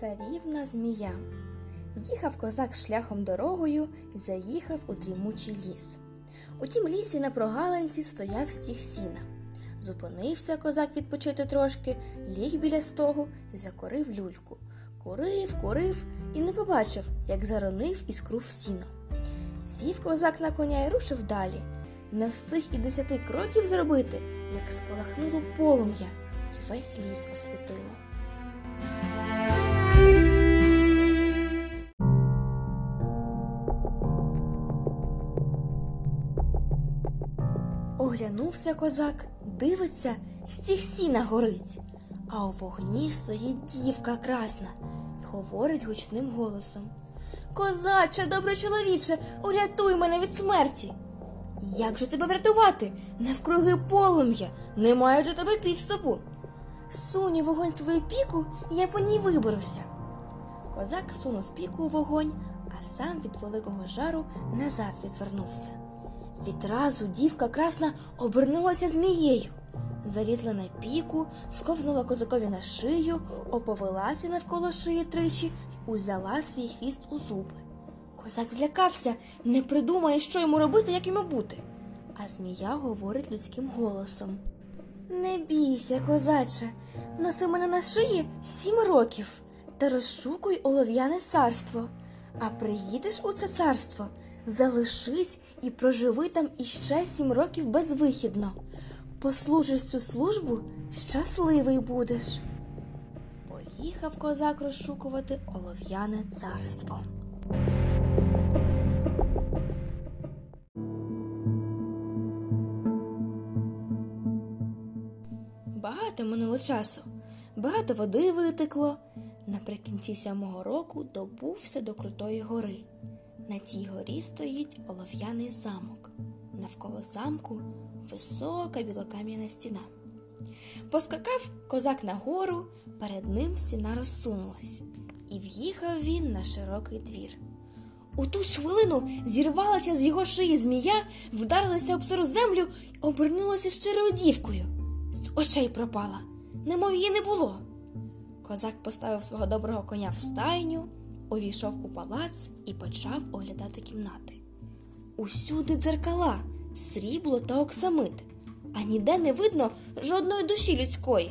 Царівна змія. Їхав козак шляхом дорогою і заїхав у дрімучий ліс. У тім лісі на прогалинці стояв стіг сіна. Зупинився козак відпочити трошки, ліг біля стогу і закорив люльку. Курив, курив і не побачив, як заронив іскру в сіно. Сів козак на коня і рушив далі. Не встиг і десяти кроків зробити, як спалахнуло полум'я, і весь ліс освітило. Оглянувся козак, дивиться, стіг сіна горить, а у вогні стоїть дівка красна і говорить гучним голосом. Козаче, добре чоловіче, урятуй мене від смерті. Як же тебе врятувати? Навкруги полум'я, немає до тебе підступу. Сунь вогонь свою піку, я по ній виберуся. Козак сунув піку у вогонь, а сам від великого жару назад відвернувся. Відразу дівка красна обернулася змією. Залізла на піку, сковзнула козакові на шию, оповелася навколо шиї тричі узяла свій хвіст у зуби. Козак злякався, не придумає, що йому робити, як йому бути. А змія говорить людським голосом. Не бійся, козаче, носи мене на шиї сім років та розшукуй олов'яне царство. А приїдеш у це царство, залишись і проживи там іще сім років безвихідно. Послужиш цю службу, щасливий будеш. Поїхав козак розшукувати олов'яне царство. Багато минуло часу, багато води витекло. Наприкінці сьомого року добувся до Крутої гори. На тій горі стоїть олов'яний замок. Навколо замку висока білокам'яна стіна. Поскакав козак на гору, перед ним стіна розсунулась, і в'їхав він на широкий двір. У ту ж хвилину зірвалася з його шиї змія, вдарилася об сиру землю й обернулася щирою дівкою. З очей пропала, немов її не було. Козак поставив свого доброго коня в стайню, увійшов у палац і почав оглядати кімнати. Усюди дзеркала, срібло та оксамит, а ніде не видно жодної душі людської.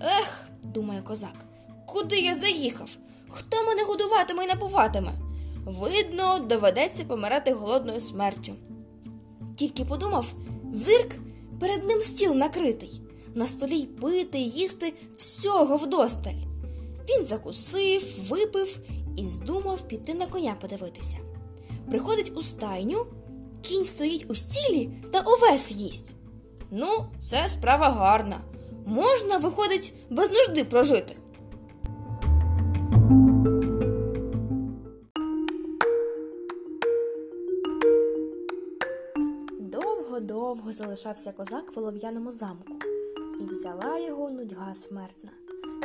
Ех, думає козак, куди я заїхав? Хто мене годуватиме і напуватиме? Видно, доведеться помирати голодною смертю. Тільки подумав, зирк перед ним стіл накритий, на столі й пити, їсти всього вдосталь. Він закусив, випив і здумав піти на коня подивитися. Приходить у стайню, кінь стоїть у стілі та овес їсть. Ну, це справа гарна. Можна, виходить, без нужди прожити. Довго-довго залишався козак в олов'яному замку, і взяла його нудьга смертна.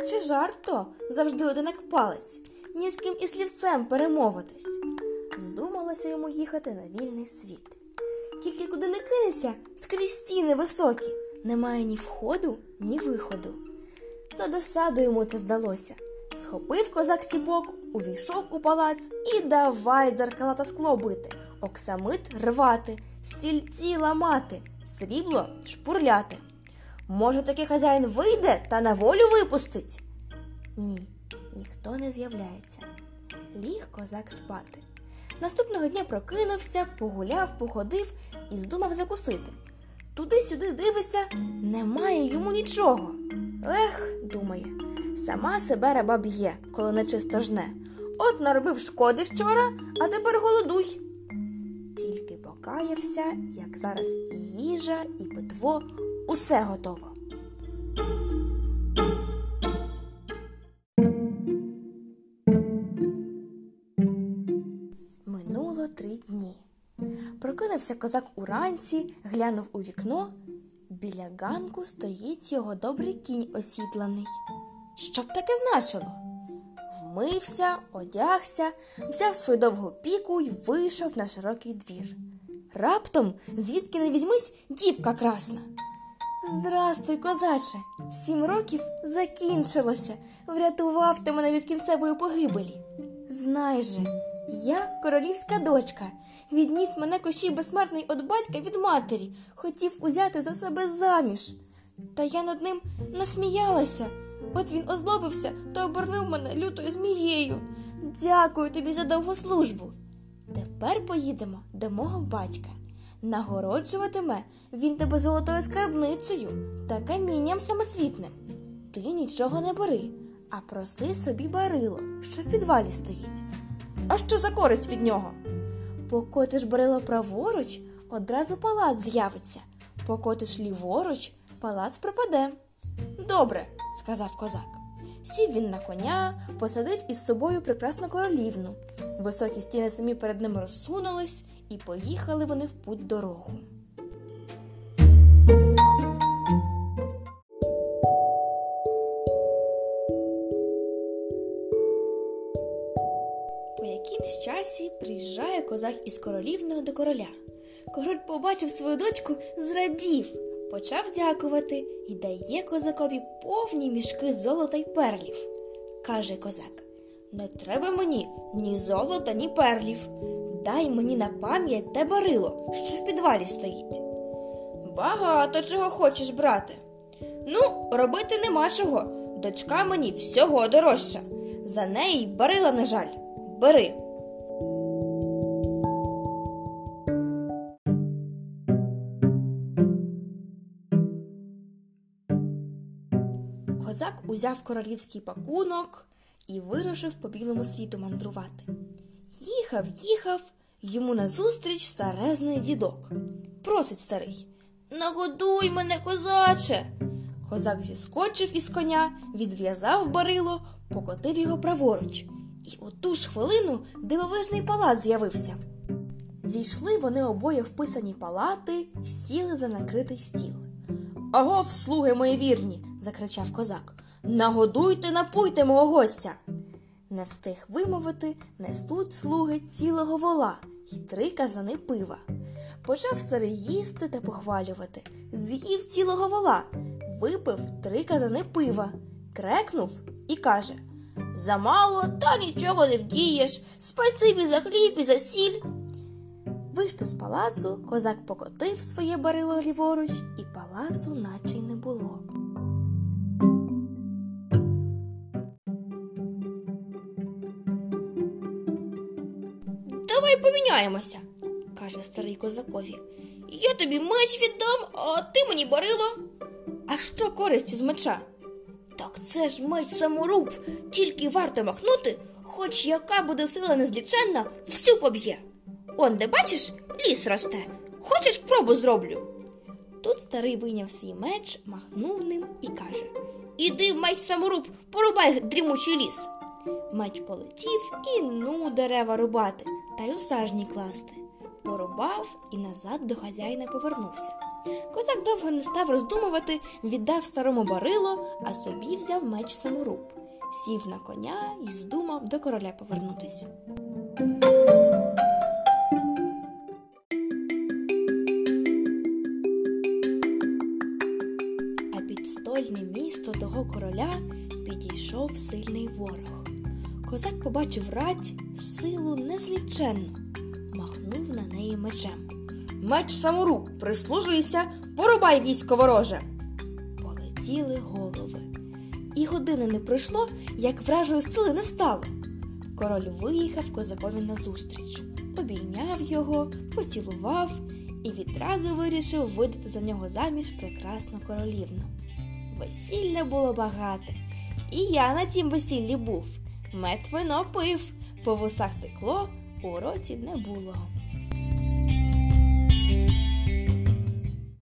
Чи жарто завжди один як палець, ні з ким і слівцем перемовитись. Здумалося йому їхати на вільний світ. Тільки куди не кинеться, скрізь стіни високі, немає ні входу, ні виходу. За досаду йому це здалося. Схопив козак ціпок, увійшов у палац і давай дзеркала та скло бити, оксамит рвати, стільці ламати, срібло шпурляти. Може, таки хазяїн вийде та на волю випустить? Ні, ніхто не з'являється. Ліг козак спати. Наступного дня прокинувся, погуляв, походив і здумав закусити. Туди-сюди дивиться, немає йому нічого. Ех, думає, сама себе раба б'є, коли нечисто жне. От наробив шкоди вчора, а тепер голодуй. Тільки покаявся, як зараз і їжа, і питво, усе готово. Прокинувся козак уранці, глянув у вікно. Біля ганку стоїть його добрий кінь осідланий. Що б таке значило? Вмився, одягся, взяв свою довгу піку й вийшов на широкий двір. Раптом, звідки не візьмись, дівка красна. Здрастуй, козаче! Сім років закінчилося. Врятував ти мене від кінцевої погибелі. Знай же, я королівська дочка. Відніс мене кощій безсмертний від батька від матері, хотів узяти за себе заміж. Та я над ним насміялася. От він озлобився та обернув мене лютою змією. Дякую тобі за довгу службу. Тепер поїдемо до мого батька. Нагороджуватиме він тебе золотою скарбницею та камінням самосвітним. Ти нічого не бери, а проси собі барило, що в підвалі стоїть. А що за користь від нього? Покотиш барило праворуч, одразу палац з'явиться. Покотиш ліворуч, палац пропаде. Добре, сказав козак. Сів він на коня, посадив із собою прекрасну королівну. Високі стіни самі перед ним розсунулись, і поїхали вони в путь дорогу. Часі приїжджає козак із королівною до короля. Король побачив свою дочку, зрадів, почав дякувати і дає козакові повні мішки золота й перлів. Каже козак: Не треба мені ні золота, ні перлів. Дай мені на пам'ять те барило, що в підвалі стоїть. Багато чого хочеш, брате. Ну, робити нема чого. Дочка мені всього дорожча. За неї барила, на жаль. Бери. Козак узяв королівський пакунок і вирушив по білому світу мандрувати. Їхав, їхав, йому назустріч старезний дідок. Просить старий. Нагодуй мене, козаче. Козак зіскочив із коня, відв'язав барило, покотив його праворуч. І у ту ж хвилину дивовижний палац з'явився. Зійшли вони обоє в писані палати, сіли за накритий стіл. Агов, слуги мої вірні, закричав козак. Нагодуйте, напуйте мого гостя. Не встиг вимовити, несуть слуги цілого вола й три казани пива. Почав старий їсти та похвалювати. З'їв цілого вола, випив три казани пива, крекнув і каже Замало, та нічого не вдієш. Спасибі за хліб і за сіль. Вийшли з палацу, козак покотив своє барило ліворуч, палацу наче й не було. Давай поміняємося, каже старий козакові. Я тобі меч віддам, а ти мені барило. А що користь із меча? Так це ж меч саморуб, тільки варто махнути, хоч яка буде сила незліченна, всю поб'є. Он, де бачиш, ліс росте. Хочеш пробу зроблю. Тут старий вийняв свій меч, махнув ним і каже Іди меч саморуб, порубай дрімучий ліс. Меч полетів і ну дерева рубати та й у сажні класти. Порубав і назад до хазяїна повернувся. Козак довго не став роздумувати, віддав старому барило, а собі взяв меч саморуб. Сів на коня і здумав до короля повернутися. Підійшов сильний ворог. Козак побачив рать силу незліченну, махнув на неї мечем. Меч саморуб, прислужуйся, порубай військо вороже. Полетіли голови. І години не пройшло, як вражої сили не стало. Король виїхав козакові назустріч, обійняв його, поцілував і відразу вирішив видати за нього заміж прекрасну королівну. Весілля було багате, і я на тім весіллі був. Мед вино пив, по вусах текло, у році не було.